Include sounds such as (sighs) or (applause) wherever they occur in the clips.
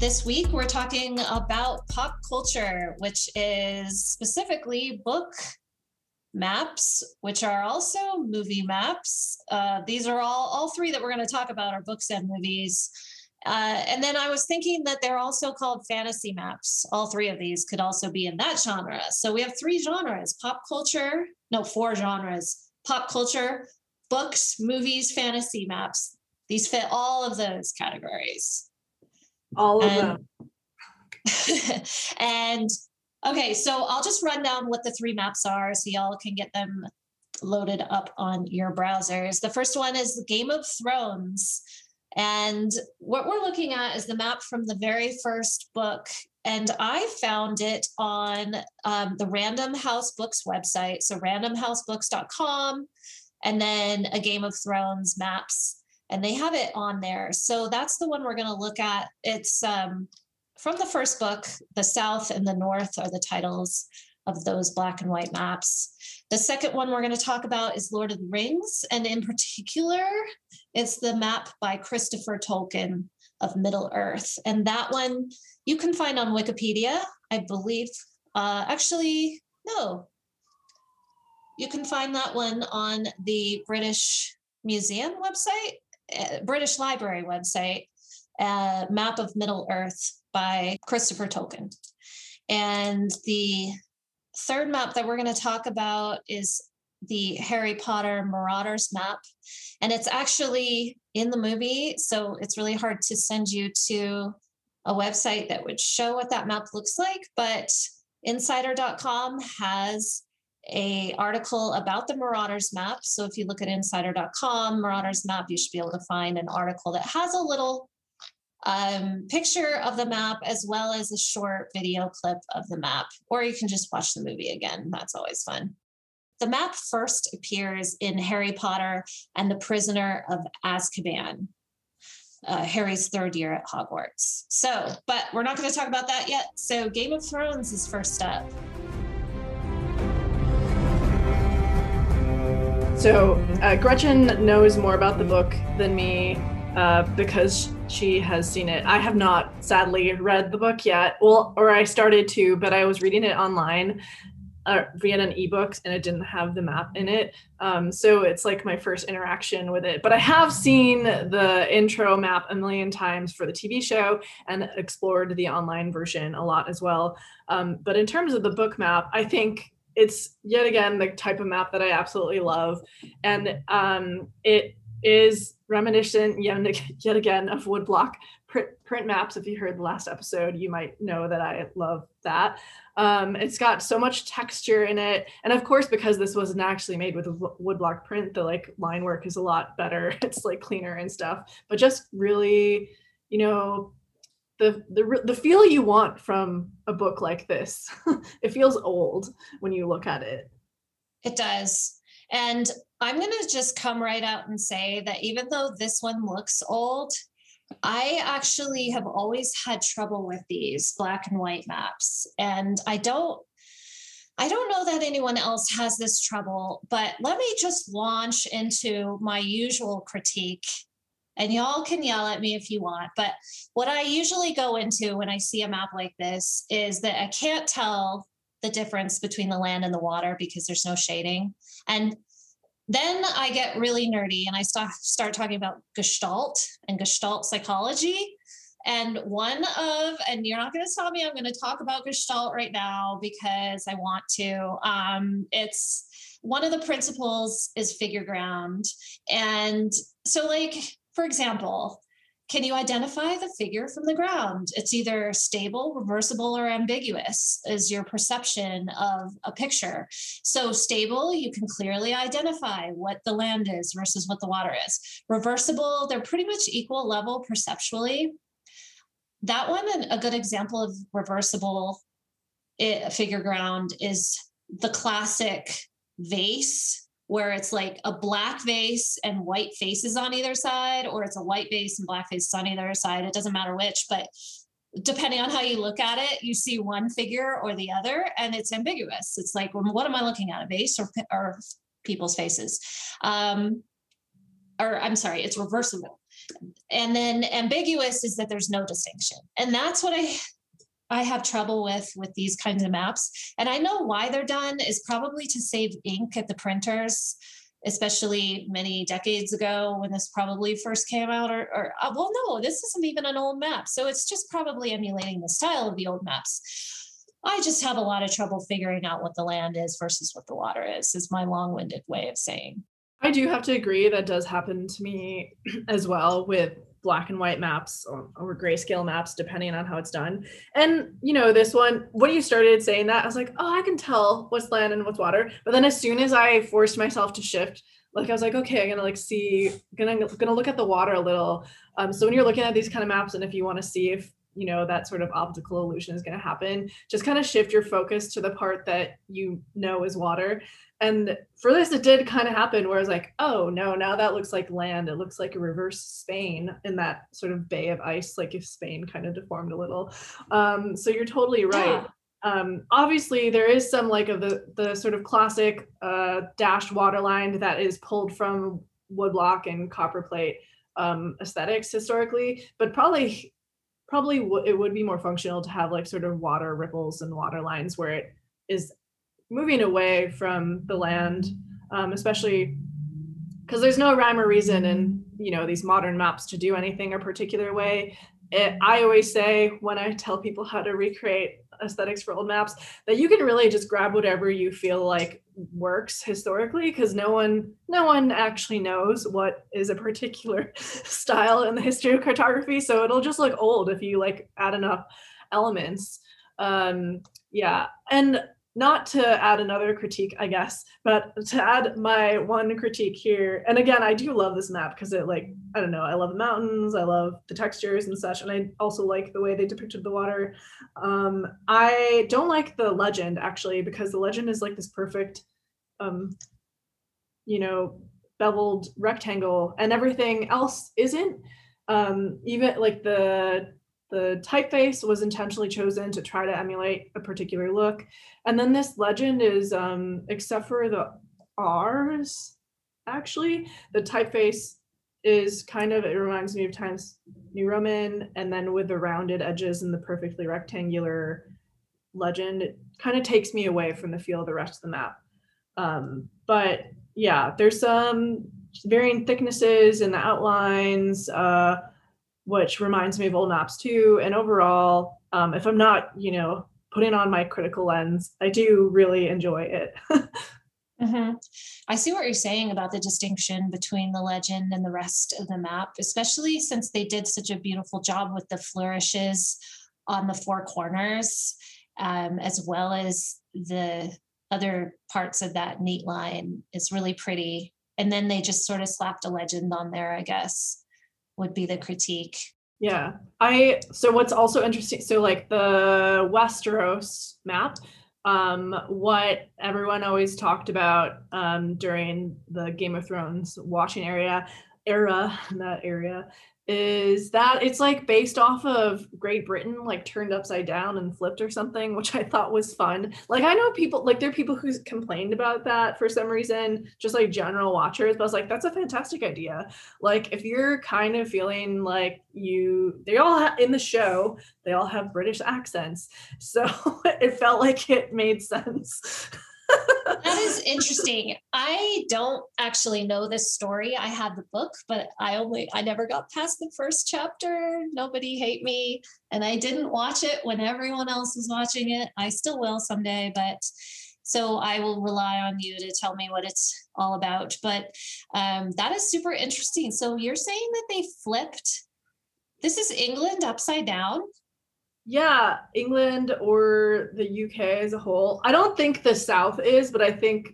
This week, we're talking about pop culture, which is specifically book maps, which are also movie maps. Uh, these are all, all three that we're going to talk about are books and movies. Uh, and then I was thinking that they're also called fantasy maps. All three of these could also be in that genre. So we have three genres pop culture, no, four genres pop culture, books, movies, fantasy maps. These fit all of those categories. All of and, them. (laughs) and okay, so I'll just run down what the three maps are so y'all can get them loaded up on your browsers. The first one is Game of Thrones. And what we're looking at is the map from the very first book. And I found it on um, the Random House Books website. So randomhousebooks.com and then a Game of Thrones maps. And they have it on there. So that's the one we're going to look at. It's um, from the first book, The South and the North are the titles of those black and white maps. The second one we're going to talk about is Lord of the Rings, and in particular, it's the map by Christopher Tolkien of Middle Earth. And that one you can find on Wikipedia, I believe. Uh, actually, no. You can find that one on the British Museum website, British Library website, uh, Map of Middle Earth by Christopher Tolkien. And the third map that we're going to talk about is the Harry Potter Marauders map. And it's actually in the movie. So it's really hard to send you to a website that would show what that map looks like. But insider.com has a article about the Marauders map. So if you look at insider.com, Marauders map, you should be able to find an article that has a little um, picture of the map as well as a short video clip of the map, or you can just watch the movie again. That's always fun. The map first appears in Harry Potter and the Prisoner of Azkaban, uh, Harry's third year at Hogwarts. So, but we're not going to talk about that yet. So, Game of Thrones is first up. So, uh, Gretchen knows more about the book than me uh, because she has seen it. I have not, sadly, read the book yet. Well, or I started to, but I was reading it online uh, via an ebook and it didn't have the map in it. Um, so it's like my first interaction with it. But I have seen the intro map a million times for the TV show and explored the online version a lot as well. Um, but in terms of the book map, I think it's yet again the type of map that I absolutely love. And um, it is reminiscent yet, again of woodblock print, print maps. If you heard the last episode, you might know that I love that. Um, it's got so much texture in it, and of course, because this wasn't actually made with woodblock print, the like line work is a lot better. (laughs) It's like cleaner and stuff, but just really, you know, the the feel you want from a book like this. (laughs) it feels old when you look at it. It does. And I'm going to just come right out and say that even though this one looks old, I actually have always had trouble with these black and white maps. And I don't I don't know that anyone else has this trouble, but let me just launch into my usual critique. And y'all can yell at me if you want, but what I usually go into when I see a map like this is that I can't tell the difference between the land and the water because there's no shading. And then I get really nerdy and I start, start talking about Gestalt and Gestalt psychology. And one of, and you're not going to stop me I'm going to talk about Gestalt right now because I want to. Um, it's one of the principles is figure ground. And so, like, for example, can you identify the figure from the ground? It's either stable, reversible, or ambiguous, is your perception of a picture. So, stable, you can clearly identify what the land is versus what the water is. Reversible, they're pretty much equal level perceptually. That one, a good example of reversible eh, figure ground is the classic vase where it's like a black vase and white faces on either side, or it's a white vase and black faces on either side. It doesn't matter which, but depending on how you look at it, you see one figure or the other, and it's ambiguous. It's like, well, what am I looking at, a vase or, or people's faces? Um, or I'm sorry, it's reversible. and then ambiguous is that there's no distinction and that's what i i have trouble with with these kinds of maps. And i know why they're done is probably to save ink at the printers especially many decades ago when this probably first came out or, or uh, well no this isn't even an old map. So it's just probably emulating the style of the old maps. I just have a lot of trouble figuring out what the land is versus what the water is is my long-winded way of saying. I do have to agree that does happen to me (clears throat) as well with black and white maps or, or, grayscale maps, depending on how it's done. And you know, this one, when you started saying that, I was like, oh, I can tell what's land and what's water. But then as soon as I forced myself to shift, like I was like, okay, I'm gonna like see, gonna gonna look at the water a little. Um, so when you're looking at these kind of maps, and if you want to see if you know that sort of optical illusion is going to happen. Just kind of shift your focus to the part that you know is water. And for this it did kind of happen where i was like oh no now that looks like land. It looks like a reverse spain in that sort of bay of ice like if spain kind of deformed a little. Um, so you're totally right. Yeah. um, obviously there is some like of the the sort of classic uh, dashed waterline that is pulled from woodblock and copperplate um, aesthetics historically but probably probably w- it would be more functional to have like sort of water ripples and water lines where it is moving away from the land, um, especially because there's no rhyme or reason in you know these modern maps to do anything a particular way. It, I always say when I tell people how to recreate aesthetics for old maps that you can really just grab whatever you feel like works historically because no one no one actually knows what is a particular (laughs) style in the history of cartography. So it'll just look old if you like add enough elements. Um yeah and not to add another critique, I guess, but to add my one critique here. And again, I do love this map because it like, I don't know, I love the mountains, I love the textures and such. And I also like the way they depicted the water. Um, I don't like the legend actually, because the legend is like this perfect, um, you know, beveled rectangle and everything else isn't. Um, even like the the typeface was intentionally chosen to try to emulate a particular look. And then this legend is, um, except for the R's, actually, the typeface is kind of, it reminds me of Times New Roman, and then with the rounded edges and the perfectly rectangular legend, it kind of takes me away from the feel of the rest of the map. Um, but yeah, there's some varying thicknesses in the outlines. Uh, which reminds me of old maps too. And overall, um, if I'm not, you know, putting on my critical lens, I do really enjoy it. (laughs) mm-hmm. I see what you're saying about the distinction between the legend and the rest of the map, especially since they did such a beautiful job with the flourishes on the four corners, um, as well as the other parts of that neat line. It's really pretty. And then they just sort of slapped a legend on there, I guess would be the critique. Yeah. I so what's also interesting so like the Westeros map um what everyone always talked about um during the Game of Thrones watching area era (laughs) that area is that it's like based off of Great Britain, like turned upside down and flipped or something, which I thought was fun. Like I know people like there are people who complained about that for some reason, just like general watchers, but I was like, that's a fantastic idea. Like if you're kind of feeling like you they all ha- in the show, they all have British accents. So (laughs) it felt like it made sense. (laughs) that is interesting. I don't actually know this story. I had the book, but I only I never got past the first chapter. Nobody hate me, and I didn't watch it when everyone else was watching it. I still will someday, but so I will rely on you to tell me what it's all about. But um, that is super interesting. So you're saying that they flipped. This is England upside down yeah, England or the UK as a whole. I don't think the South is, but I think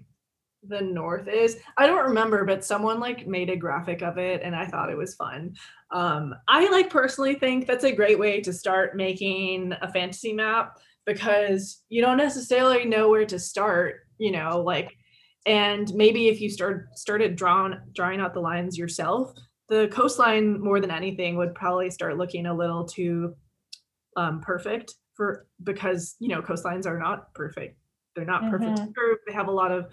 the North is. I don't remember, but someone like made a graphic of it and I thought it was fun. Um, I like personally think that's a great way to start making a fantasy map because you don't necessarily know where to start, you know, like and maybe if you start started drawing drawing out the lines yourself, the coastline more than anything would probably start looking a little too um, perfect for because you know coastlines are not perfect. They're not mm-hmm. perfect curve. They have a lot of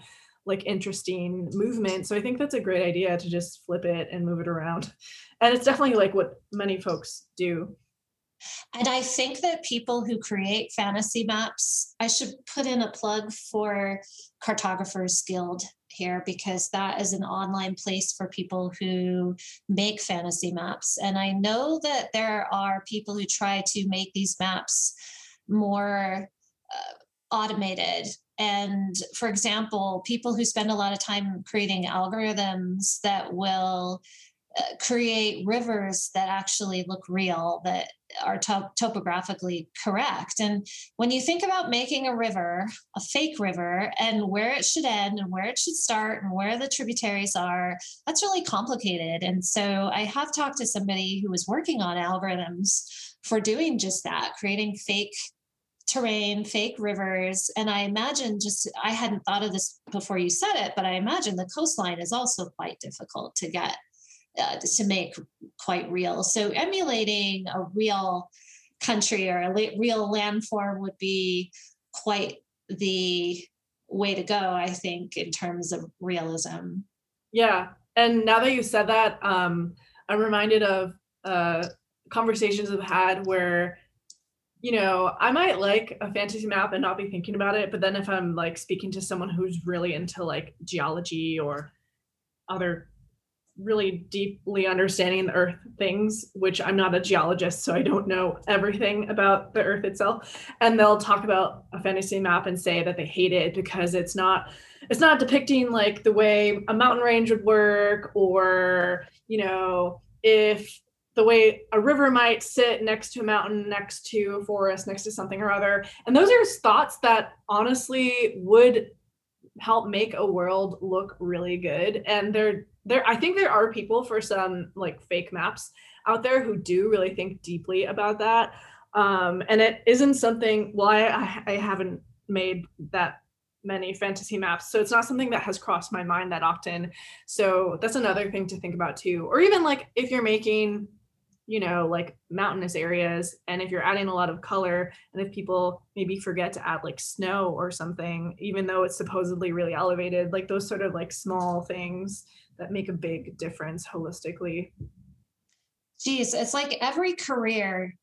like interesting movement. So I think that's a great idea to just flip it and move it around. (laughs) And it's definitely like what many folks do. And I think that people who create fantasy maps, I should put in a plug for Cartographers Guild here because that is an online place for people who make fantasy maps. And I know that there are people who try to make these maps more uh, automated. And for example, people who spend a lot of time creating algorithms that will Uh, create rivers that actually look real, that are top- topographically correct. And when you think about making a river, a fake river, and where it should end and where it should start and where the tributaries are, that's really complicated. And so I have talked to somebody who was working on algorithms for doing just that, creating fake terrain, fake rivers. And I imagine just, I hadn't thought of this before you said it, but I imagine the coastline is also quite difficult to get uh, to make quite real. So emulating a real country or a real landform would be quite the way to go, I think, in terms of realism. Yeah. And now that you said that, um, I'm reminded of uh, conversations I've had where, you know, I might like a fantasy map and not be thinking about it. But then if I'm like speaking to someone who's really into like geology or other really deeply understanding the earth things which i'm not a geologist so i don't know everything about the earth itself. And they'll talk about a fantasy map and say that they hate it because it's not it's not depicting like the way a mountain range would work or you know if the way a river might sit next to a mountain next to a forest next to something or other. And those are thoughts that honestly would help make a world look really good. And they're there i think there are people for some like fake maps out there who do really think deeply about that. Um, and it isn't something well I, I haven't made that many fantasy maps so it's not something that has crossed my mind that often. So that's another thing to think about too. Or even like if you're making you know like mountainous areas and if you're adding a lot of color and if people maybe forget to add like snow or something even though it's supposedly really elevated like those sort of like small things that make a big difference holistically? Geez it's like every career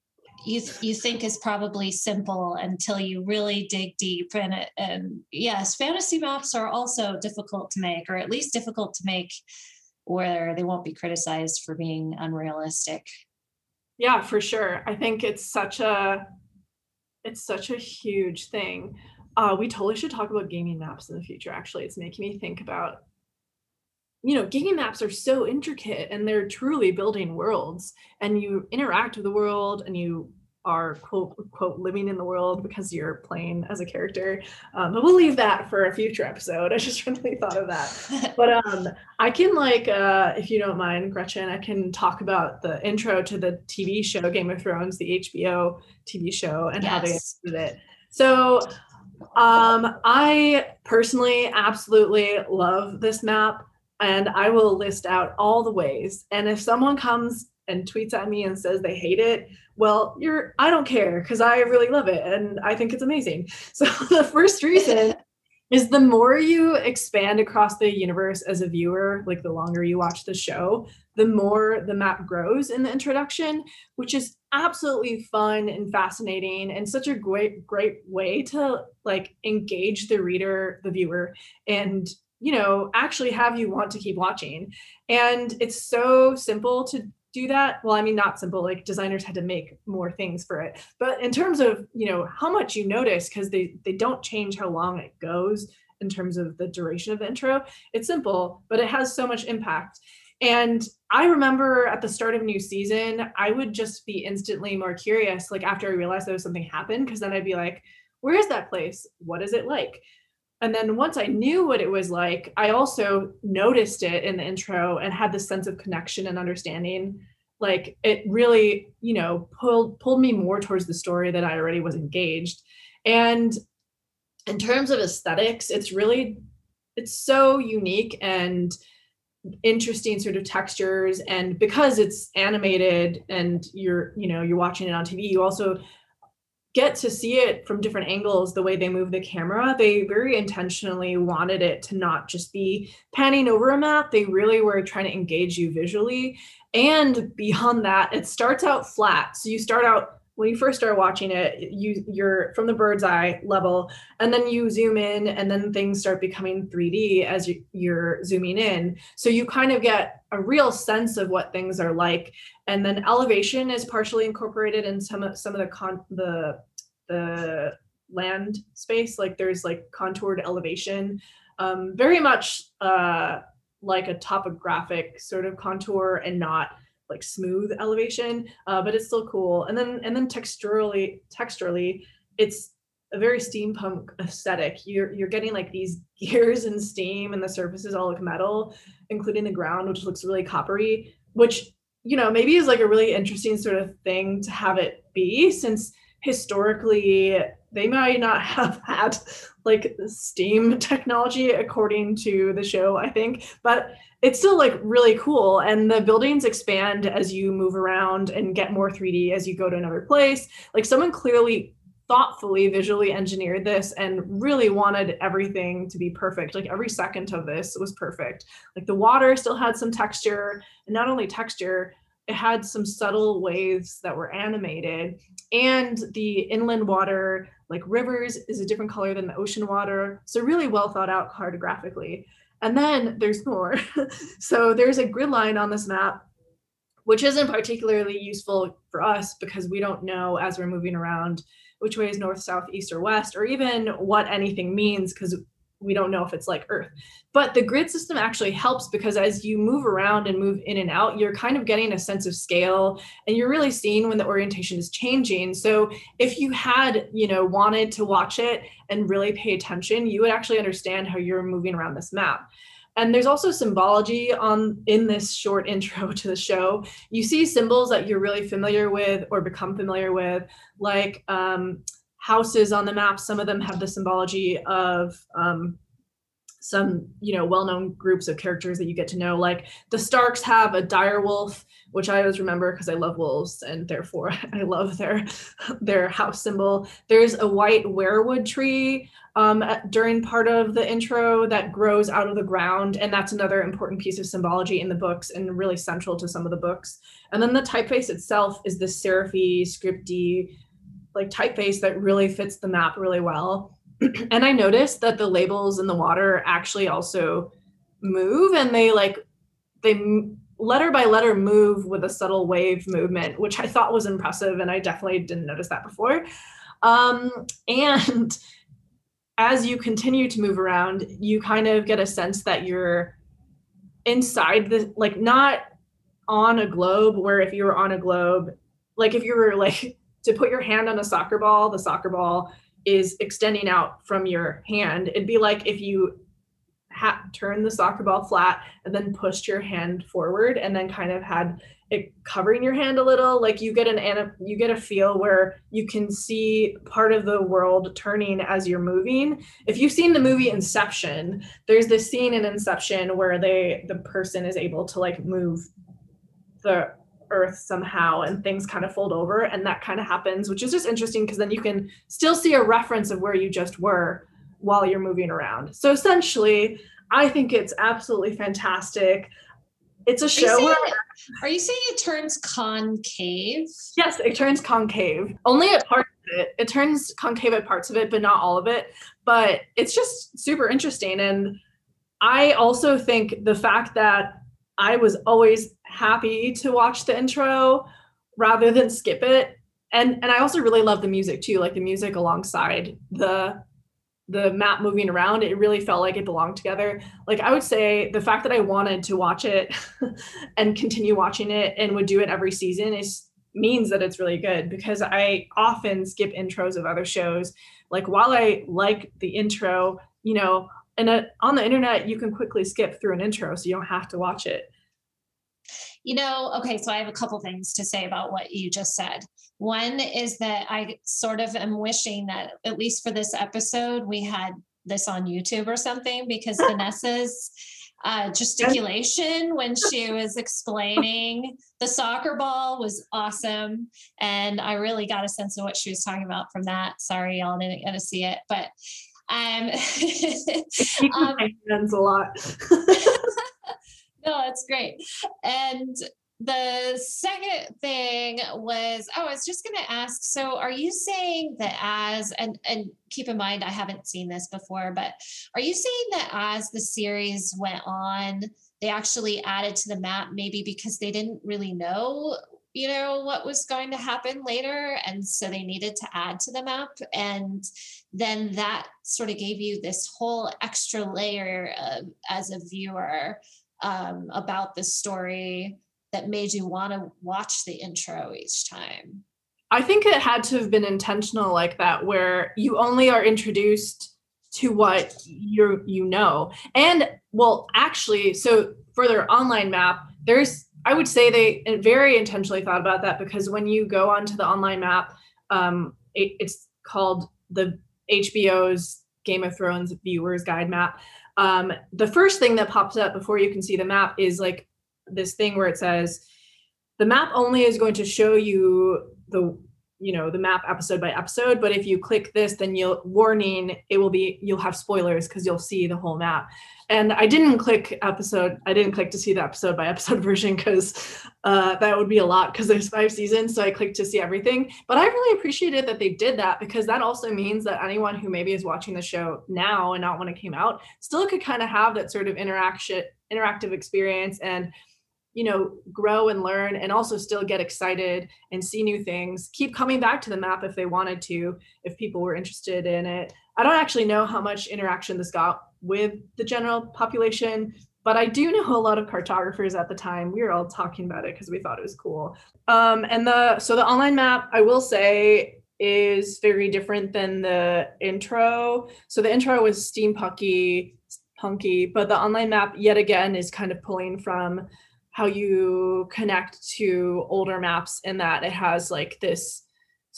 you you think is probably simple until you really dig deep and it, and yes fantasy maps are also difficult to make or at least difficult to make where they won't be criticized for being unrealistic. Yeah for sure. I think it's such a it's such a huge thing. Uh, we totally should talk about gaming maps in the future actually. It's making me think about you know gaming maps are so intricate and they're truly building worlds and you interact with the world and you are quote quote living in the world because you're playing as a character. Um, but we'll leave that for a future episode. (laughs) I just really thought of that. (laughs) But um, I can like, uh, if you don't mind, Gretchen, I can talk about the intro to the TV show Game of Thrones, the HBO TV show, and yes. how they did it. So um, I personally absolutely love this map. And I will list out all the ways. And if someone comes and tweets at me and says they hate it, well, you're I don't care because I really love it and I think it's amazing. (laughs) So the first reason (laughs) is the more you expand across the universe as a viewer, like the longer you watch the show, the more the map grows in the introduction, which is absolutely fun and fascinating and such a great great way to like engage the reader, the viewer and you know actually have you want to keep watching. And it's so simple to do that. Well i mean not simple like designers had to make more things for it. But in terms of you know how much you notice because they they don't change how long it goes in terms of the duration of the intro it's simple but it has so much impact. And i remember at the start of new season i would just be instantly more curious like after i realized there was something happened because then i'd be like where is that place? What is it like and then once I knew what it was like, I also noticed it in the intro and had this sense of connection and understanding. Like it really, you know, pulled pulled me more towards the story that I already was engaged. And in terms of aesthetics, it's really it's so unique and interesting sort of textures and because it's animated and you're you know you're watching it on tv you also get to see it from different angles the way they move the camera. They very intentionally wanted it to not just be panning over a map. They really were trying to engage you visually. And beyond that it starts out flat. So you start out when you first start watching it you you're from the bird's eye level and then you zoom in and then things start becoming 3d as you, you're zooming in. So you kind of get a real sense of what things are like and then elevation is partially incorporated in some of some of the con the the land space like there's like contoured elevation um, very much uh, like a topographic sort of contour and not like smooth elevation, uh, but it's still cool. And then and then texturally texturally, it's a very steampunk aesthetic. You're you're getting like these (laughs) gears and steam, and the surfaces all look metal, including the ground, which looks really coppery. Which you know maybe is like a really interesting sort of thing to have it be, since historically they might not (laughs) have had like steam technology according to the show i think but it's still like really cool and the buildings expand as you move around and get more 3d as you go to another place like someone clearly thoughtfully visually engineered this and really wanted everything to be perfect. Like every second of this was perfect. Like the water still had some texture and not only texture it had some subtle waves that were animated. And the inland water like rivers is a different color than the ocean water. So really well thought out cartographically. And then there's more. (laughs) So there's a grid line on this map which isn't particularly useful for us because we don't know as we're moving around which way is north south east or west or even what anything means because we don't know if it's like Earth. But the grid system actually helps because as you move around and move in and out, you're kind of getting a sense of scale and you're really seeing when the orientation is changing. So if you had, you know, wanted to watch it and really pay attention, you would actually understand how you're moving around this map. And there's also symbology on in this short (laughs) intro to the show. You see symbols that you're really familiar with or become familiar with, like um, houses on the map. Some of them have the symbology of um, some, you know, well-known groups of characters that you get to know. Like the Starks have a dire wolf, which I always remember because I love wolves and therefore (laughs) I love their (laughs) their house symbol. There's a white weirwood tree um, during part of the intro that grows out of the ground, and that's another important piece of symbology in the books and really central to some of the books. And then the typeface itself is the serify, scripty like typeface that really fits the map really well. (clears throat) and I noticed that the labels in the water actually also move and they like they letter by letter move with a subtle wave movement, which I thought was impressive and I definitely didn't notice that before. Um, and as you continue to move around, you kind of get a sense that you're inside the like not on a globe where if you were on a globe like if you were like (laughs) to put your hand on a soccer ball, the soccer ball is extending out from your hand. It'd be like if you ha- turned the soccer ball flat and then pushed your hand forward and then kind of had it covering your hand a little like you get an you get a feel where you can see part of the world turning as you're moving if you've seen the movie inception there's this scene in inception where they the person is able to like move the earth somehow and things kind of fold over and that kind of happens which is just interesting because then you can still see a reference of where you just were while you're moving around. So essentially i think it's absolutely fantastic. It's a show are you, where, are you saying it turns concave? Yes it turns concave. Only at parts of it. It turns concave at parts of it but not all of it. But it's just super interesting and i also think the fact that I was always happy to watch the intro rather than skip it. And and I also really love the music too, like the music alongside the the map moving around, it really felt like it belonged together. Like I would say the fact that I wanted to watch it (laughs) and continue watching it and would do it every season is means that it's really good because I often skip intros of other shows. Like while I like the intro, you know, and on the internet you can quickly skip through an intro so you don't have to watch it you know okay so i have a couple things to say about what you just said one is that i sort of am wishing that at least for this episode we had this on youtube or something because (laughs) vanessa's uh, gesticulation when she (laughs) was explaining the soccer ball was awesome. And I really got a sense of what she was talking about from that. Sorry, y'all didn't get to see it, but um, (laughs) um hands a lot. No, it's great. And the second thing was oh i was just going to ask so are you saying that as and and keep in mind i haven't seen this before but are you saying that as the series went on they actually added to the map maybe because they didn't really know you know what was going to happen later and so they needed to add to the map and then that sort of gave you this whole extra layer of, as a viewer um, about the story that made you want to watch the intro each time? I think it had to have been intentional like that, where you only are introduced to what you you know. And well, actually, so for their online map, there's I would say they very intentionally thought about that because when you go onto the online map, um, it, it's called the HBO's Game of Thrones viewers guide map. Um, the first thing that pops up before you can see the map is like this thing where it says the map only is going to show you the you know the map episode by episode but if you click this then you'll warning it will be you'll have spoilers because you'll see the whole map and i didn't click episode i didn't click to see the episode by episode (laughs) version because uh, that would be a lot because there's five seasons so i clicked to see everything. But i really appreciated that they did that because that also means that anyone who maybe is watching the show now and not when it came out still could kind of have that sort of interaction interactive experience and you know grow and learn and also still get excited and see new things keep coming back to the map if they wanted to if people were interested in it. I don't actually know how much interaction this got with the general population but i do know a lot of cartographers at the time. We were all talking about it because we thought it was cool. Um, and the so the online map i will say is very different than the intro. So the intro was steampunky punky but the online map yet again is kind of pulling from how you connect to older maps in that it has like this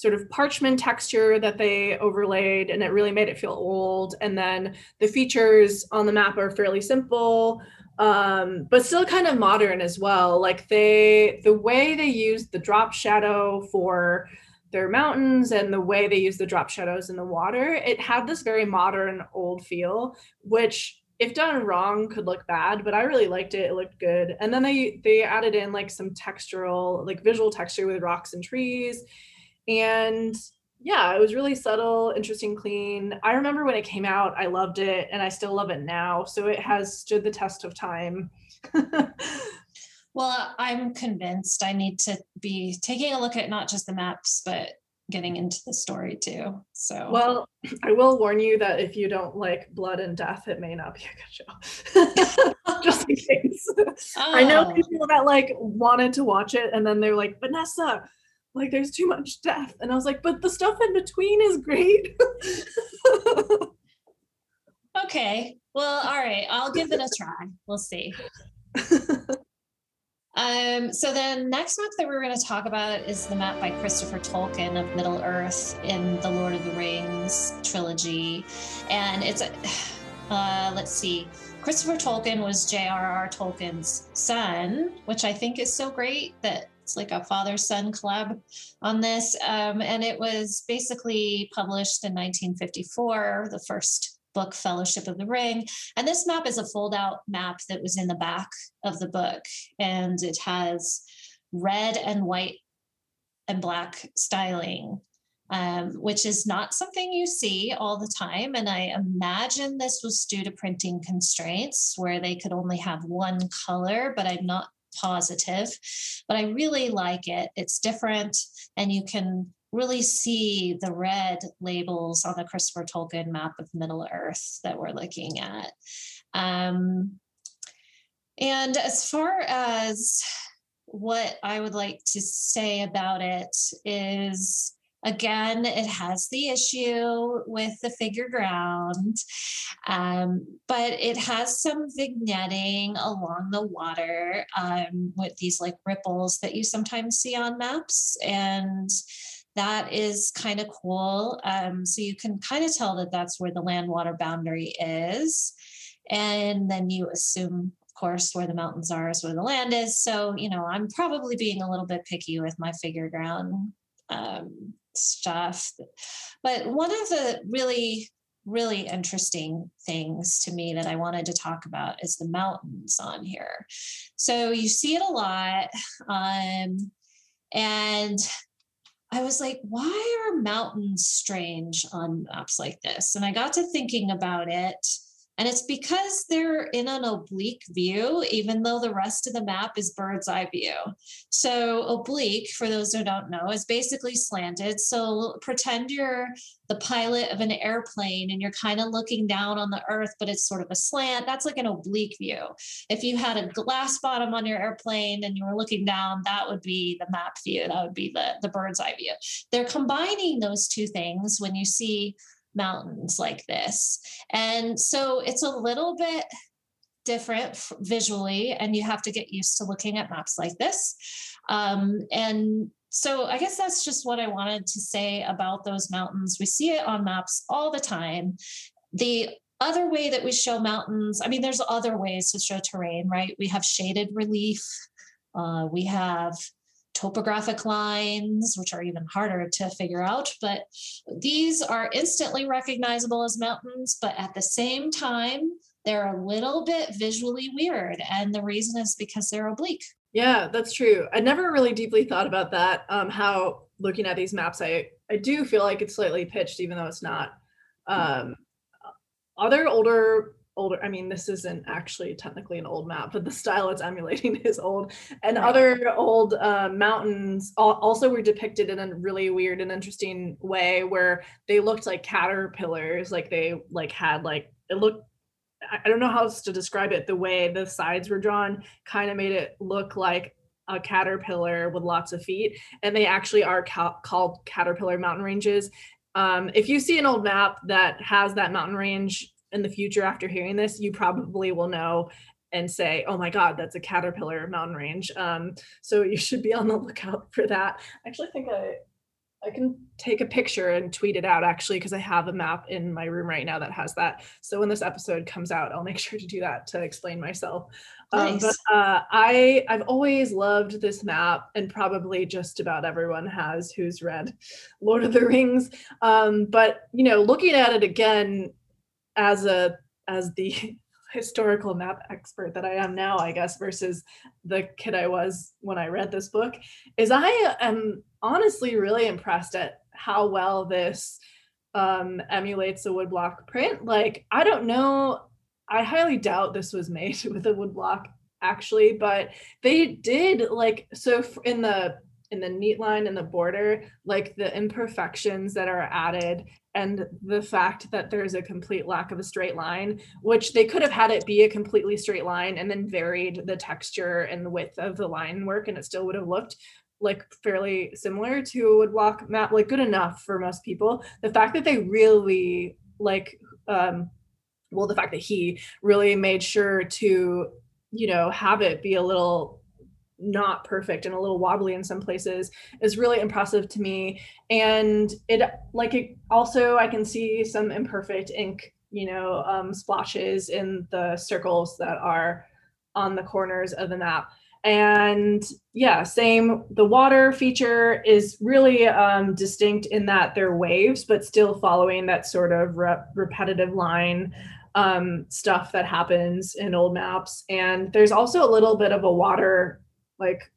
sort of parchment texture that they overlaid and it really made it feel old. And then the features on the map are fairly simple um, but still kind of modern as well. Like they the way they used the drop shadow for their mountains and the way they use the drop shadows in the water it had this very modern old feel which if done wrong could look bad but i really liked it. It looked good. And then they they added in like some textural like visual texture with rocks and trees and yeah it was really subtle interesting clean i remember when it came out i loved it and i still love it now so it has stood the test of time (laughs) well i'm convinced i need to be taking a look at not just the maps but getting into the story too. So well, (clears throat) I will warn you that if you don't like blood and death, it may not be a good show. (laughs) Just in (laughs) case. Oh. I know oh. people that like wanted to watch it and then they're like, Vanessa, like there's too much death. And I was like, but the stuff in between is great. (laughs) okay. Well, all right. I'll give it a try. We'll see. Um, so then next map that we're going to talk about is the map by Christopher Tolkien of Middle Earth in the Lord of the Rings trilogy, and it's a (sighs) uh, let's see. Christopher Tolkien was J.R.R. Tolkien's son, which I think is so great that it's like a father son collab on this. Um, and it was basically published in 1954, the first book Fellowship of the Ring. And this map is a fold out map that was in the back of the book. And it has red and white and black styling, um, which is not something you see all the time. And I imagine this was due to printing constraints where they could only have one color, but I'm not positive. But I really like it. It's different, and you can really see the red labels on the Christopher Tolkien map of Middle Earth that we're looking at. Um, and as far as what I would like to say about it is again, it has the issue with the figure ground, um, but it has some vignetting along the water um, with these like ripples that you sometimes see on maps. And that is kind of cool. Um, so you can kind of tell that that's where the land water boundary is. And then you assume, of course, where the mountains are is where the land is. So, you know, I'm probably being a little bit picky with my figure ground um, stuff. But one of the really really interesting things to me that I wanted to talk about is the mountains on here. So you see it a lot. Um, and I was like, why are mountains strange on maps like this? And I got to thinking about it. And it's because they're in an oblique view, even though the rest of the map is bird's eye view. So, oblique, for those who don't know, is basically slanted. So, pretend you're the pilot of an airplane and you're kind of looking down on the earth, but it's sort of a slant. That's like an oblique view. If you had a glass bottom on your airplane and you were looking down, that would be the map view. That would be the, the bird's eye view. They're combining those two things when you see mountains like this. And so it's a little bit different visually, and you have to get used to looking at maps like this. Um, and so I guess that's just what I wanted to say about those mountains. We see it on maps all the time. The other way that we show mountains, I mean, there's other ways to show terrain, right? We have shaded relief. Uh, we have topographic lines, which are even harder to figure out. But these are instantly recognizable as mountains, but at the same time, they're a little bit visually weird. And the reason is because they're oblique. Yeah, that's true. I never really deeply thought about that. Um, how looking at these maps, I, I do feel like it's slightly pitched, even though it's not. Um, other older older i mean this isn't actually technically an old map but the style it's emulating (laughs) is old. And right. other old uh, mountains also were depicted in a really weird and interesting way where they looked like caterpillars like they like had like it looked i don't know how else to describe it. The way the sides were drawn kind of made it look like a caterpillar with lots of feet and they actually are ca- called caterpillar mountain ranges. Um, if you see an old map that has that mountain range in the future after hearing this, you probably will know and say, oh my God, that's a caterpillar mountain range. Um, so you should be on the lookout (laughs) for that. I actually think I, I can take a picture and tweet it out actually, because I have a map in my room right now that has that. So when this episode comes out, I'll make (laughs) sure to do that to explain myself. Um, nice. Um, but uh, I I've always loved this map, and probably just about everyone has who's read Lord of the Rings. Um, but you know, looking at it again, as a as the (laughs) historical map expert that I am now, I guess, versus the kid I was when I read this book, is I am honestly really impressed at how well this um, emulates a woodblock print. Like, I don't know, I highly doubt this was made (laughs) with a woodblock actually, but they did like so in the in the neat line and the border, like the imperfections that are added and the fact that there's a complete lack of a straight line, which they could have had it be a completely straight line and then varied the texture and the width of the line work, and it still would have looked like fairly similar to a woodblock map, like good enough for most people. The fact that they really like, um, well, the fact that he really made sure to, you know, have it be a little not perfect and a little wobbly in some places is really impressive to me. And it like it also i can see some imperfect ink you know um, splotches in the circles that are on the corners of the map. And yeah same the water feature is really um, distinct in that they're waves but still following that sort of re- repetitive line um, stuff that happens in old maps. And there's also a little bit of a water like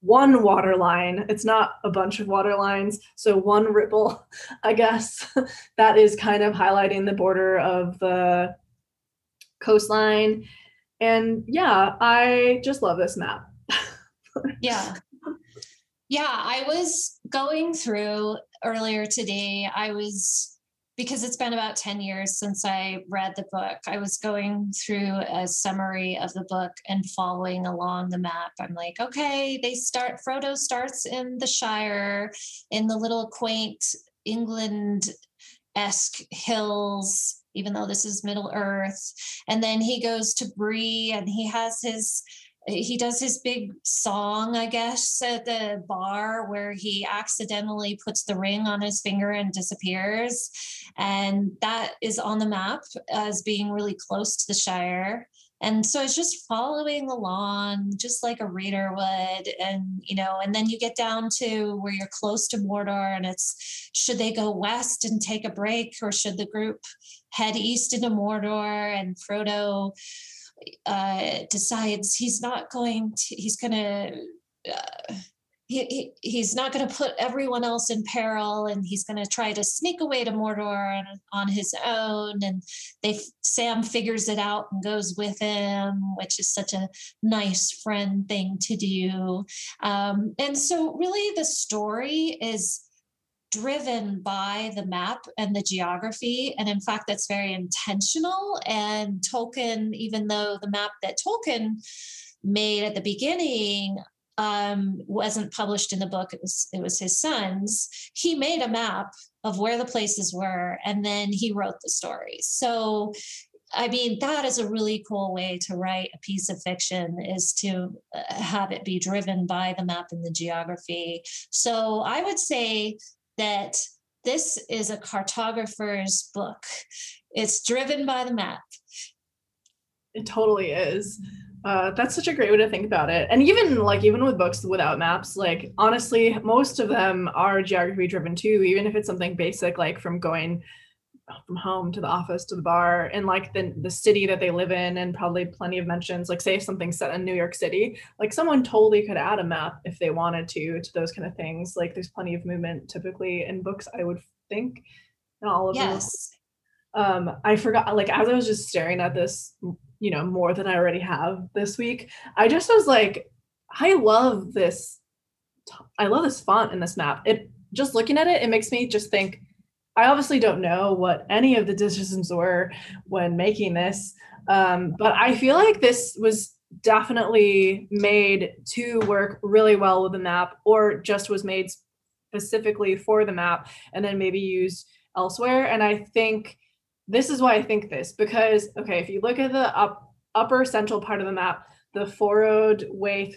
one water line. It's not a bunch of water lines. So one ripple, (laughs) I guess, (laughs) that is kind of highlighting the border of the coastline. And yeah, I just love this map. (laughs) yeah. Yeah, I was going through earlier today. I was because it's been about 10 years since I read the book, I was going through a summary of the book and following along the map. I'm like, okay, they start, Frodo starts in the Shire in the little quaint England esque hills, even though this is Middle Earth. And then he goes to Bree and he has his he does his big song, I guess, at the bar where he accidentally puts the ring on his finger and disappears. And that is on the map as being really close to the Shire. And so it's just following along, just like a reader would. And, you know, and then you get down to where you're close to Mordor and it's should they go west and take a break or should the group head east into Mordor? And Frodo uh, decides he's not going to, he's going to, uh, he, he, he's not going to put everyone else in peril and he's going to try to sneak away to Mordor on, on his own. And they Sam figures it out and goes with him which is such a nice friend thing to do. Um, and so really the story is driven by the map and the geography. And in fact, that's very intentional. And Tolkien, even though the map that Tolkien made at the beginning um, wasn't published in the book, it was, it was his son's, he made a map of where the places were and then he wrote the stories. So I mean, that is a really cool way to write a piece of fiction is to uh, have it be driven by the map and the geography. So I would say that this is a cartographer's book. It's driven by the map. It totally is. Uh, that's such a great way to think about it. And even like even with books without maps, like honestly, most of them are geography driven too. Even if it's something basic like from going from home to the office to the bar and like the the city that they live in and probably plenty of mentions like say if something's set in New York City like someone totally could add a map if they wanted to to those kind of things. Like there's plenty of movement typically in books I would think in all of yes. them um I forgot like as I was just staring at this you know more than I already have this week I just was like I love this I love this font in this map. It just looking at it it makes me just think I obviously don't know what any of the decisions were when making this, um, but I feel like this was definitely made to work really well with the map, or just was made specifically for the map and then maybe used elsewhere. And I think this is why I think this because okay, if you look at the up upper central part of the map, the Forodwaith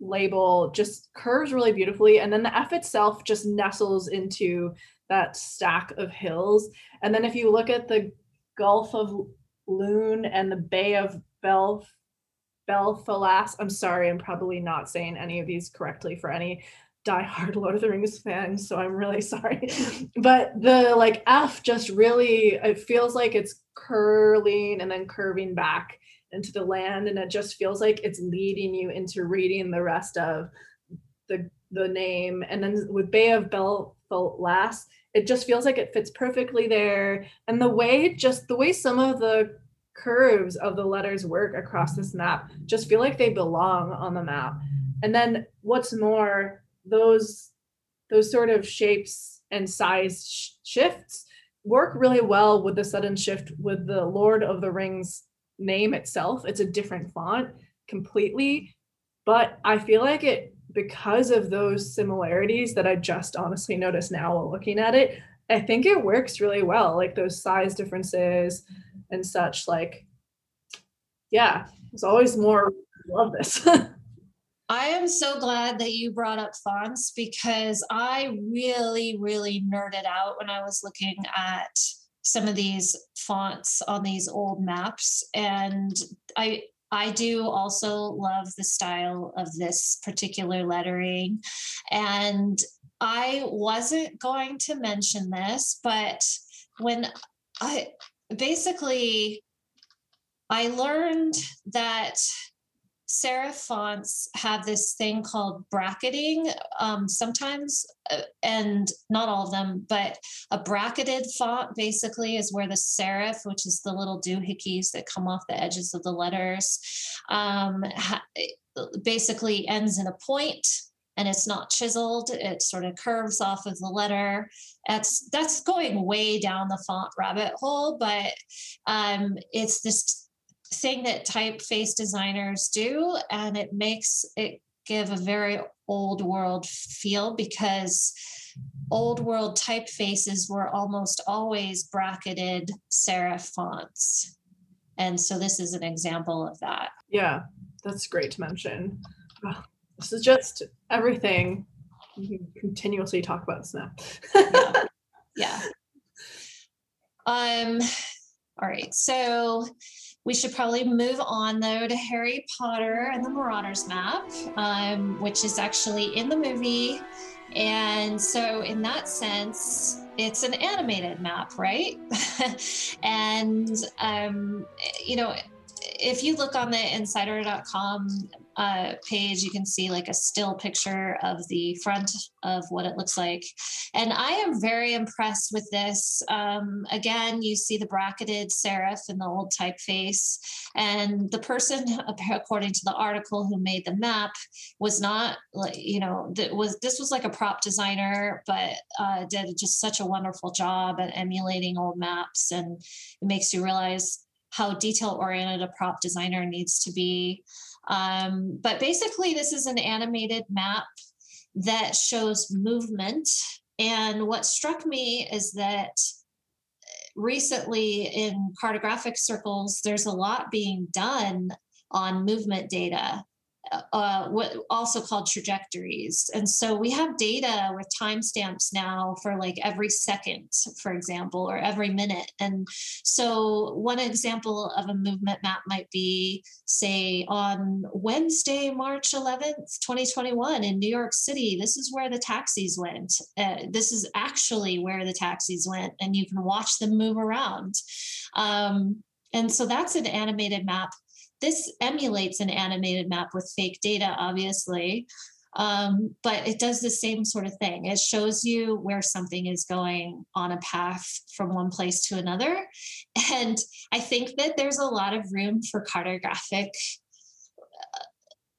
label just curves really beautifully, and then the F itself just nestles into that stack of hills. And then if you look at the Gulf of Lune and the Bay of Belf Belfalas, I'm sorry, I'm probably not saying any of these correctly for any diehard (laughs) Lord of the Rings fans, so I'm really (laughs) sorry. but the like F just really it feels like it's curling and then curving back into the land and it just feels like it's leading you into reading the rest of the the name and then with Bay of Belfalas it just feels like it fits perfectly there. And the way just the way some of the curves of the letters work across this map just feel like they belong on the map. And then what's more those those sort of shapes and size sh- shifts work really well with the sudden shift with the lord of the rings name itself. It's a different font completely but i feel like it because of those similarities that I just honestly noticed now while looking at it, I think it works really well. Like those size differences and such. Like, yeah, there's always more. Love this. (laughs) I am so glad that you brought up fonts because I really, really nerded out when I was looking at some of these fonts on these old maps. And I I do also love the style of this particular lettering. And I wasn't going to mention this, but when I basically I learned that serif fonts have this thing called bracketing um, sometimes, uh, and not all of them, but a bracketed font basically is where the serif, which is the little doohickeys that come off the edges of the letters, um, ha- basically ends in a point and it's not chiseled it sort of curves off of the letter. That's that's going way down the font rabbit hole but um, it's this thing that typeface designers do, and it makes it give a very old world feel because old world typefaces were almost always bracketed serif fonts. And so this is an example of that. Yeah. that's great to mention. Oh, this is just everything. You can continuously talk about this now. yeah. yeah. Um. All right. So we should probably move on though to Harry Potter and the Marauders map, um, which is actually in the movie. And so, in that sense, it's an animated map, right? (laughs) and, um, you know, if you look on the insider.com uh, page, you can see like a still picture of the front of what it looks like. And I am very impressed with this. Um, again, you see the bracketed serif in the old typeface. And the person, according to the article, who made the map was not like, you know, was this was like a prop designer, but uh, did just such a wonderful job at emulating old maps. And it makes you realize how detail oriented a prop designer needs to be. Um, but basically, this is an animated map that shows movement. And what struck me is that recently in cartographic circles, there's a lot being done on movement data uh, what also called trajectories. And so we have data with timestamps now for like every second, for example, or every minute. And so one example of a movement map might be, say, on Wednesday, March 11th, 2021, in New York City. This is where the taxis went. Uh, this is actually where the taxis went, and you can watch them move around. Um, and so that's an animated map this emulates an animated map with fake data, obviously, um, but it does the same sort of thing. It shows you where something is going on a path from one place to another. And I think that there's a lot of room for cartographic uh,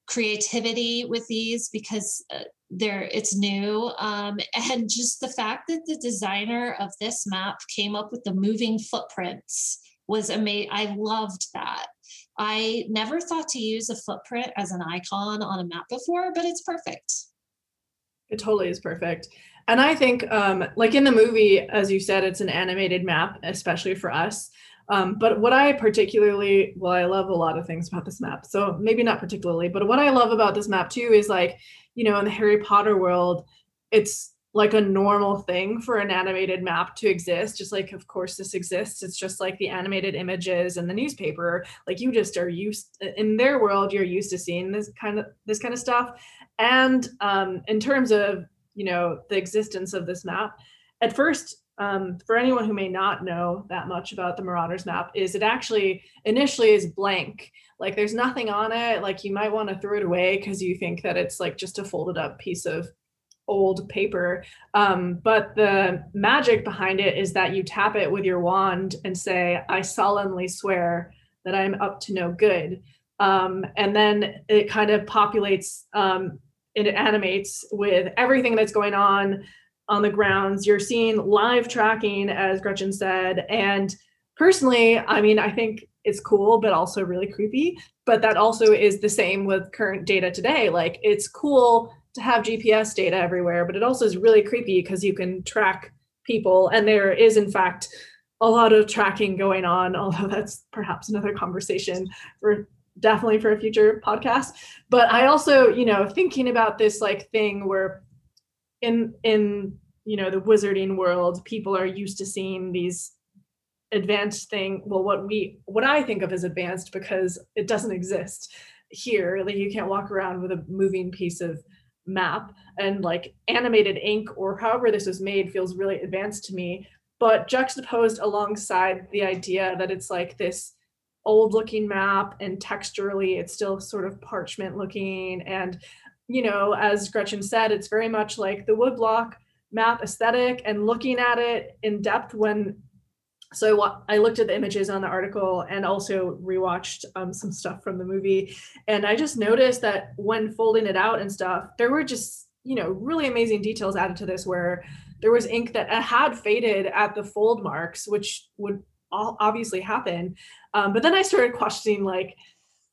creativity with these because uh, there it's new um, and just the fact that the designer of this map came up with the moving footprints was amazing i loved that I never thought to use a footprint as an icon on a map before, but it's perfect. It totally is perfect. And I think, um, like in the movie, as you said, it's an animated map, especially for us. Um, but what I particularly, well, I love a lot of things about this map. So maybe not particularly, but what I love about this map too is like, you know, in the Harry Potter world, it's like a normal thing for an animated map to exist just like of course this exists. It's just like the animated images and the newspaper like you just are used in their world you're used to seeing this kind of this kind of stuff. And um, in terms of you know the existence of this map at first um, for anyone who may not know that much about the marauders map is it actually initially is blank. Like there's nothing on it. Like you might want to throw it away because you think that it's like just a folded up piece of old paper. Um, but the magic behind it is that you tap it with your wand and say, I solemnly swear that I'm up to no good. Um, and then it kind of populates, um, it animates with everything that's going on on the grounds. You're seeing live tracking, as Gretchen said. And personally, I mean, I think it's cool, but also really creepy. But that also is the same with current data today. Like, it's cool to have GPS data everywhere, but it also is really creepy because you can track people. And there is, in fact, a lot of tracking going on, (laughs) although that's perhaps another conversation for definitely for a future podcast. But I also, you know, thinking about this like thing where in in you know the wizarding world, people are used to seeing these advanced thing well what we what i think of as advanced because it doesn't exist here like you can't walk around with a moving piece of map and like animated ink or however this was made feels really advanced to me but juxtaposed alongside the idea that it's like this old looking map and texturally it's still sort of parchment looking and you know as gretchen said it's very much like the woodblock map aesthetic and looking at it in depth when so I looked at the images on the article and also rewatched um, some stuff from the movie, and I just noticed that when folding it out and stuff, there were just you know really amazing details added to this where there was ink that had faded at the fold marks, which would obviously happen. Um, but then I started questioning like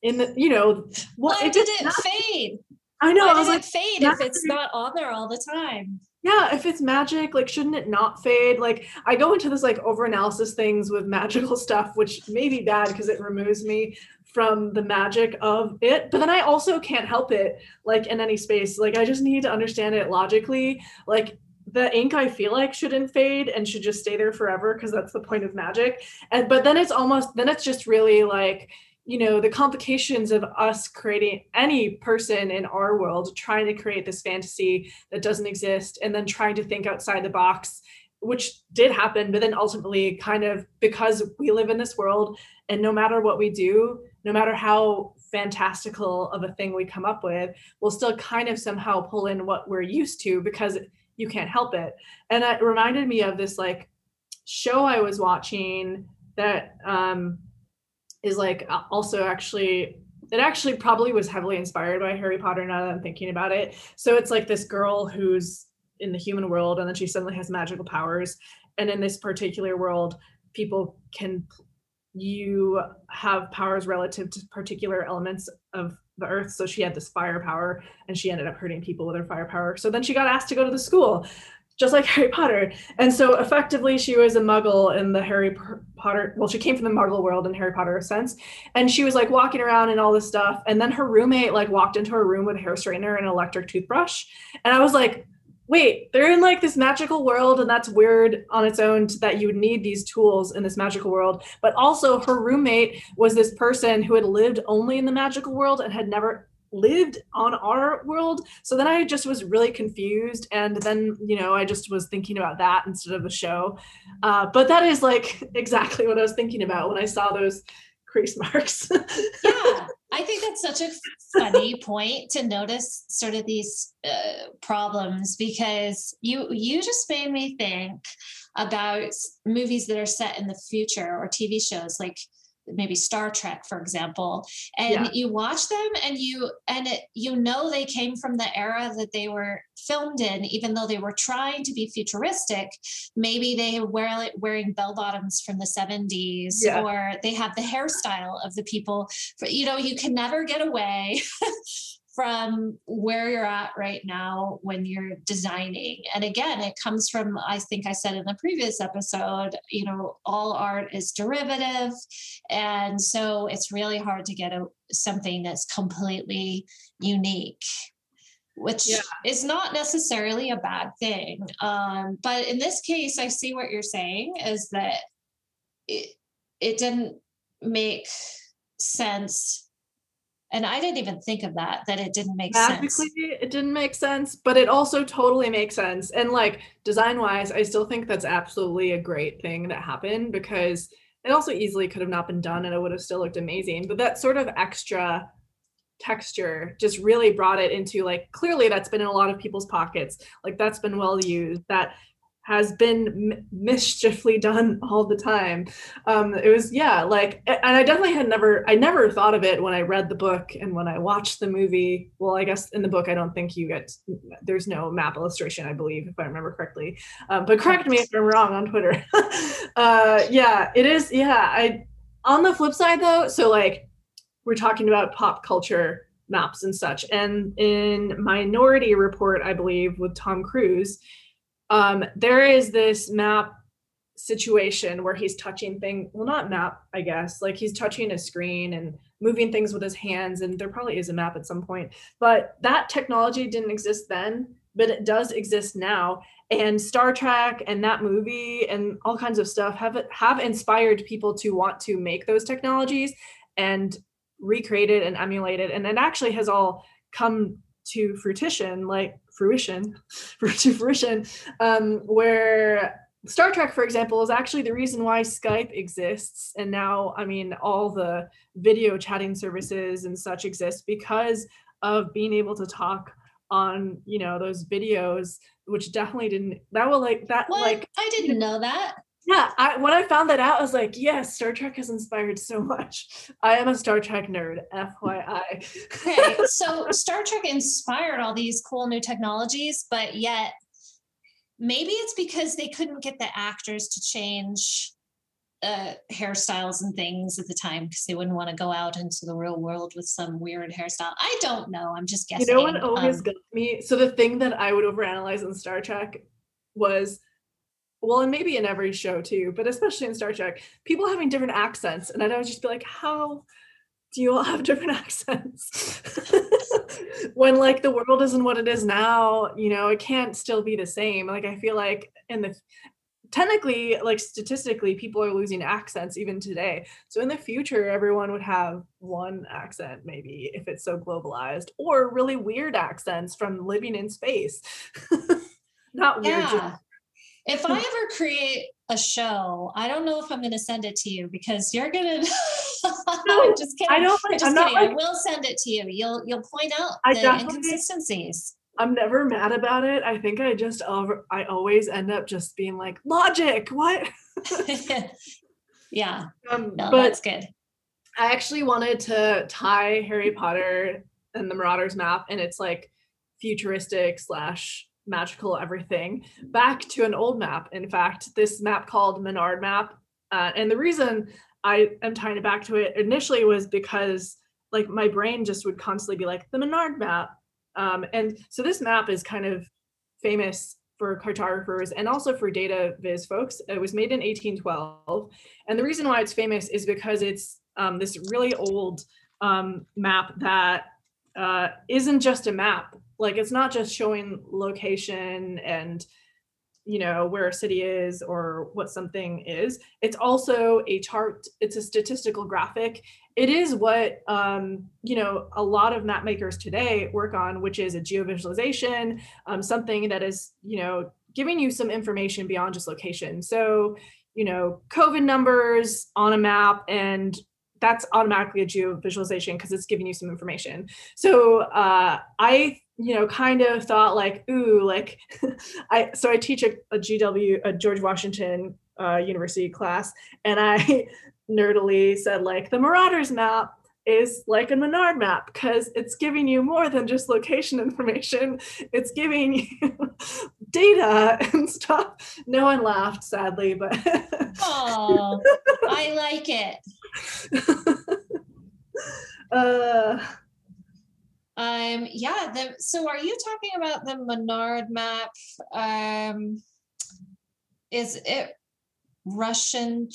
in the you know what why did it not, fade? I know. Why I was like, it fade if it's not on there all the time? Yeah if it's magic like shouldn't it not fade? Like i go into this like over analysis things with magical (laughs) stuff which may be bad because it removes me from the magic of it but then i also can't help it like in any space. Like i just need to understand it logically. Like the ink i feel like shouldn't fade and should just stay there forever because that's the point of magic. And but then it's almost then it's just really like you know the complications of us creating any person in our world trying to create this fantasy that doesn't exist and then trying to think outside the box which did happen but then ultimately kind of because we live in this world and no matter what we do no matter how fantastical of a thing we come up with we'll still kind of somehow pull in what we're used to because you can't help it. And that reminded me of this like show i was watching that um is like also actually it actually probably was heavily inspired by Harry Potter now that I'm thinking about it. So it's like this girl who's in the human world and then she suddenly has magical powers. And in this particular world, people can you have powers relative to particular elements of the earth. So she had this fire power and she ended up hurting people with her fire power. So then she got asked to go to the school just like (laughs) Harry Potter. And so effectively, she was a muggle in the Harry Potter. Well, she came from the muggle world in Harry Potter sense. And she was like walking around and all this stuff. And then her roommate like walked into her room with a hair straightener and an electric toothbrush. And I was like, wait, they're in like this magical world. And that's weird on its own that you would need these tools in this magical world. But also, her roommate was this person who had lived only in the magical world and had never lived on our world. So then I just was really confused. And then, you know, I just was thinking about that instead of the show. Uh, but that is like (laughs) exactly what I was thinking about when I saw those crease (laughs) marks. yeah. (laughs) I think that's such a funny point to notice sort of these uh, problems because you you just made me think about movies that are set in the future or TV shows like maybe Star Trek, for example, and yeah. you watch them and you and it, you know they came from the era that they were filmed in, even though they were trying to be futuristic. Maybe they were wearing bell bottoms from the 70s, yeah. or they have the hairstyle of the people. For, you know, you can never get away (laughs) from where you're at right now when you're designing. And again, it comes from, I think I said in the previous episode, you know, all art is derivative. And so it's really hard to get a, something that's completely unique which yeah. is not necessarily a bad thing. Um, but in this case, I see what you're saying is that it, it didn't make sense and I didn't even think of that, that it didn't make Magically, sense. It didn't make sense, but it also totally makes sense. And like design wise, I still think that's absolutely a great thing that happened because it also easily could have not been done and it would have still looked amazing. But that sort of extra texture just really brought it into like clearly that's been in a lot of people's pockets like that's been well used that has been mischiefly done all the time. Um, it was yeah, like, and I definitely had never, I never thought of it when I read the book and when I watched the movie. Well, I guess in the book, I don't think you get, there's no map illustration, I believe, if I remember correctly. Um, but correct me if I'm wrong on Twitter. (laughs) uh, yeah, it is. Yeah, I. On the flip side, though, so like we're talking about pop culture maps and such, and in Minority Report, I believe, with Tom Cruise um, there is this map situation where he's touching thing well not map i guess like he's touching a screen and moving things with his hands and there probably is a map at some point. But that technology didn't exist then but it does exist now. And star trek and that movie and all kinds of stuff have have inspired people to want to make those technologies and recreate it and emulate it. And it actually has all come to fruition like fruition (laughs) to fruition um, where Star Trek, for example, is actually the reason why Skype exists. And now, I mean, all the video chatting services and such exist because of being able to talk on, you know, those videos, which definitely didn't, that will like, that what? like. I didn't know that yeah I, when i found that out i was like yes star trek has inspired so much i am a star trek nerd fyi okay (laughs) so star trek inspired all these cool new technologies but yet maybe it's because they couldn't get the actors to change uh, hairstyles and things at the time because they wouldn't want to go out into the real world with some weird hairstyle. I don't know. I'm just guessing. You know what always um, got me? So the thing that I would overanalyze in Star Trek was well, and maybe in every show too, but especially in Star Trek, people having different accents. And I'd always just be like, how do you all have (laughs) different accents? (laughs) when like the world isn't what it is now, you know, it can't still be the same. Like I feel like in the technically like statistically people are losing accents even today so in the future everyone would have one accent maybe if it's so globalized or really weird accents from living in space (laughs) not weird yeah. If i ever create a show i don't know if i'm going to send it to you because you're going (laughs) to no, just kidding. i don't I'm just kidding. Like, i will send it to you you'll you'll point out I the inconsistencies I'm never mad about it. I think I just over, I always end up just being like logic. What? (laughs) yeah. (laughs) Um, no, but that's good. I actually wanted to tie Harry Potter and the Marauders map and it's like futuristic slash magical everything back to an old map. In fact, this map called Minard map. Uh, and the reason I am tying it back to it initially was because like my brain just would constantly be like the Minard map um, and so this map is kind of famous for cartographers and also for data viz folks. It was made in 1812. And the reason why it's famous is because it's um, this really old um, map that uh, not just a map. Like it's not just showing location and you know where a city is or what something is. It's also a chart it's a statistical graphic. It is what um, you know a lot of map makers today work on which is a geovisualization um, something that is you know giving you some information beyond just location. So you know covid numbers on a map and that's automatically a geovisualization because it's giving you some information. So uh, i you know, kind of thought like, ooh, like (laughs) I so I teach a, a GW a George Washington uh, University class, and I (laughs) nerdily said like the Marauders map is like a Minard map because it's giving you more than just location (laughs) information. It's giving you data and stuff. No one laughed, sadly, but oh, I like it. uh um, yeah. The, so, are you talking about the Minard map? Um, is it Russian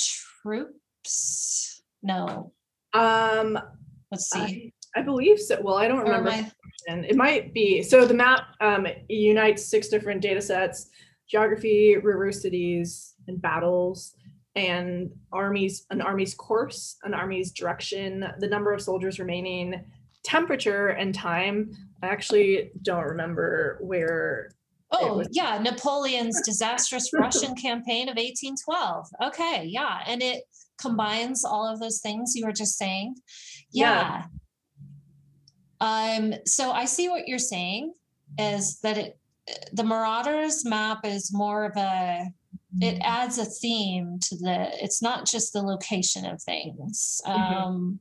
troops? No. Um, let's see. I, I believe so. Well, I don't remember. I... It might be. So the map um, unites six different data sets: geography, river cities, and battles and armies an army's course an army's direction the number of soldiers remaining temperature and time. I actually don't remember where. Oh, yeah, Napoleon's disastrous Russian campaign of 1812. Okay, yeah. And it combines all of those things you were just saying. Yeah. yeah. Um, so I see what you're saying is that it the Marauders map is more of a it adds a theme to the it's not just the location of things. Mm-hmm.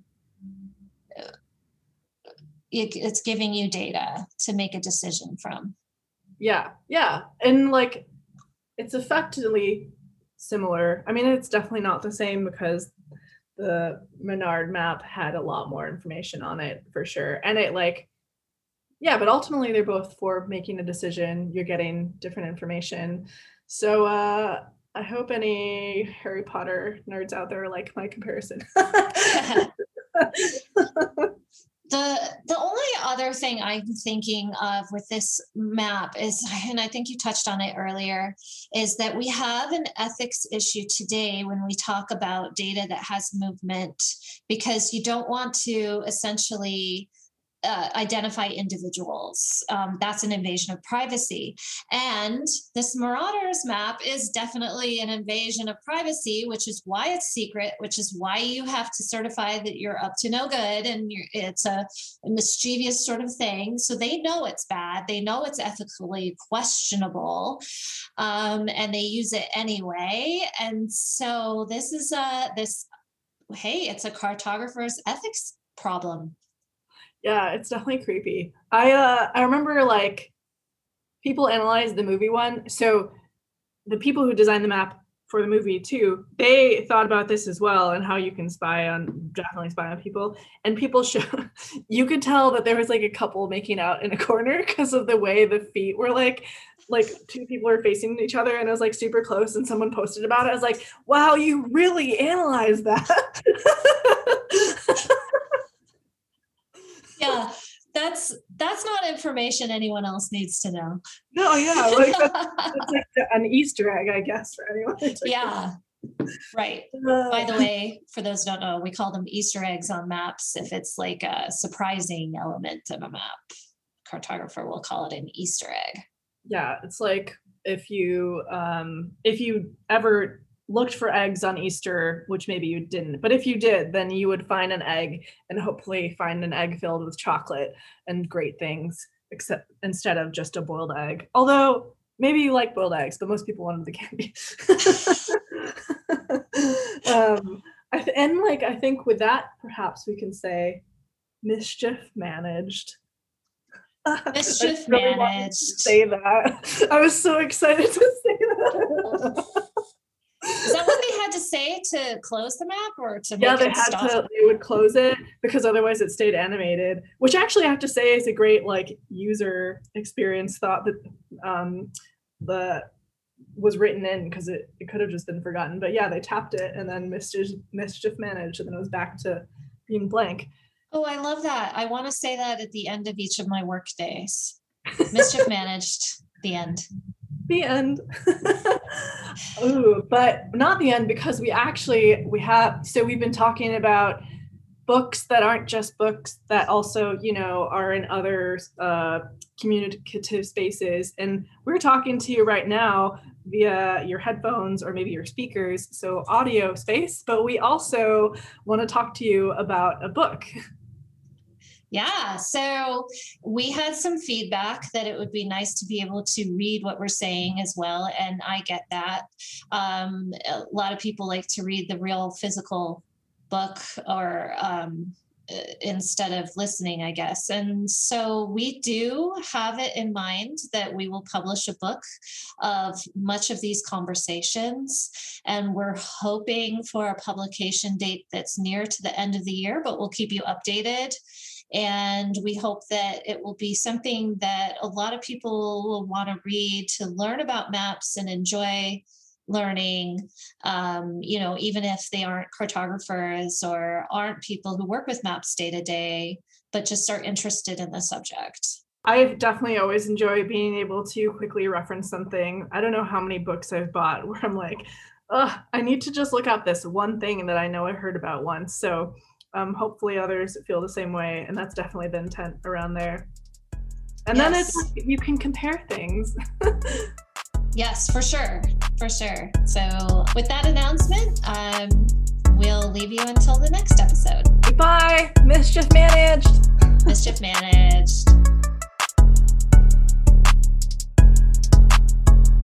It, it's giving you data to make a decision from. Yeah, yeah. And like it's effectively similar. I mean, it's definitely not the same because the Minard map had a lot more information on it for sure. And it like yeah, but ultimately they're both for making a decision. You're getting different information. So uh I hope any Harry Potter nerds out there like my comparison. (laughs) (laughs) The the only other thing I'm thinking of with this map is, (laughs) and I think you touched on it earlier, is that we have an ethics issue today when we talk about data that has movement, because you don't want to essentially uh, identify individuals. Um, that's an invasion of privacy. And this Marauders map is definitely an invasion of privacy, which is why it's secret, which is why you have to certify that you're up to no good and it's a, a mischievous sort of thing. So they know it's bad, they know it's ethically questionable, um, and they use it anyway. And so this is a this. Hey, it's a cartographer's ethics problem yeah, it's definitely creepy. I uh I remember like people analyzed the movie one. So the people who designed the map for the movie too, they thought about this as well and how you can spy on definitely spy on people. And people (laughs) show you could tell that there was like a couple making out in a corner (laughs) because of the way the feet were like like two people are facing each other and it was like super close and someone posted about it. I was like, wow, you really analyzed that. (laughs) yeah, that's that's not information anyone else needs to know. No, yeah, like that's, (laughs) that's like an Easter egg, I guess, for anyone. yeah. Right. Uh, By the way, for those who don't know, we call them Easter eggs on maps if it's like a surprising element of a map. Cartographer will call it an Easter egg. Yeah, it's like if you um if you ever looked for eggs on Easter, which maybe you didn't, but if you did, then you would find an egg and hopefully find an egg filled with chocolate and great things, except instead of just a boiled egg. Although maybe you like boiled eggs, but most people wanted the candy. (laughs) um, th- and like I think with that, perhaps we can say mischief managed. Mischief (laughs) really managed. say that. I was so excited to say that. (laughs) Is that what they had to say to close the map or to yeah they had stop? to they would close it because otherwise it stayed animated which actually i have to say is a great like user experience thought that um the was written in because it, it could have just been forgotten but yeah they tapped it and then mischief mischief managed and then it was back to being blank. Oh i love that. I want to say that at the end of each of my work days. Mischief (laughs) managed the end the end. (laughs) Ooh, but not the end because we actually we have so we've been talking about books that aren't just books that also you know are in other uh, communicative spaces and we're talking to you right now via your headphones or maybe your speakers so audio space but we also want to talk to you about a book (laughs) Yeah. So we had some feedback that it would be nice to be able to read what we're saying as well. And I get that. Um, a lot of people like to read the real physical book or um, instead of listening, I guess. And so we do have it in mind that we will publish a book of much of these conversations. And we're hoping for a publication date that's near to the end of the year, but we'll keep you updated. And we hope that it will be something that a lot of people will want to read to learn about maps and enjoy learning um, you know even if they aren't cartographers or aren't people who work with maps day to day but just are interested in the subject. I definitely always enjoy being able to quickly reference something. I don't know how many books i've bought (laughs) where i'm like oh i need to just look up this one thing that i know i heard about once. So um, hopefully others feel the same way and that's definitely the intent around there. And yes. then it's you can compare things. (laughs) Yes for sure for sure. So with that announcement um, we'll leave you until the next episode. Goodbye mischief managed. (laughs) Mischief managed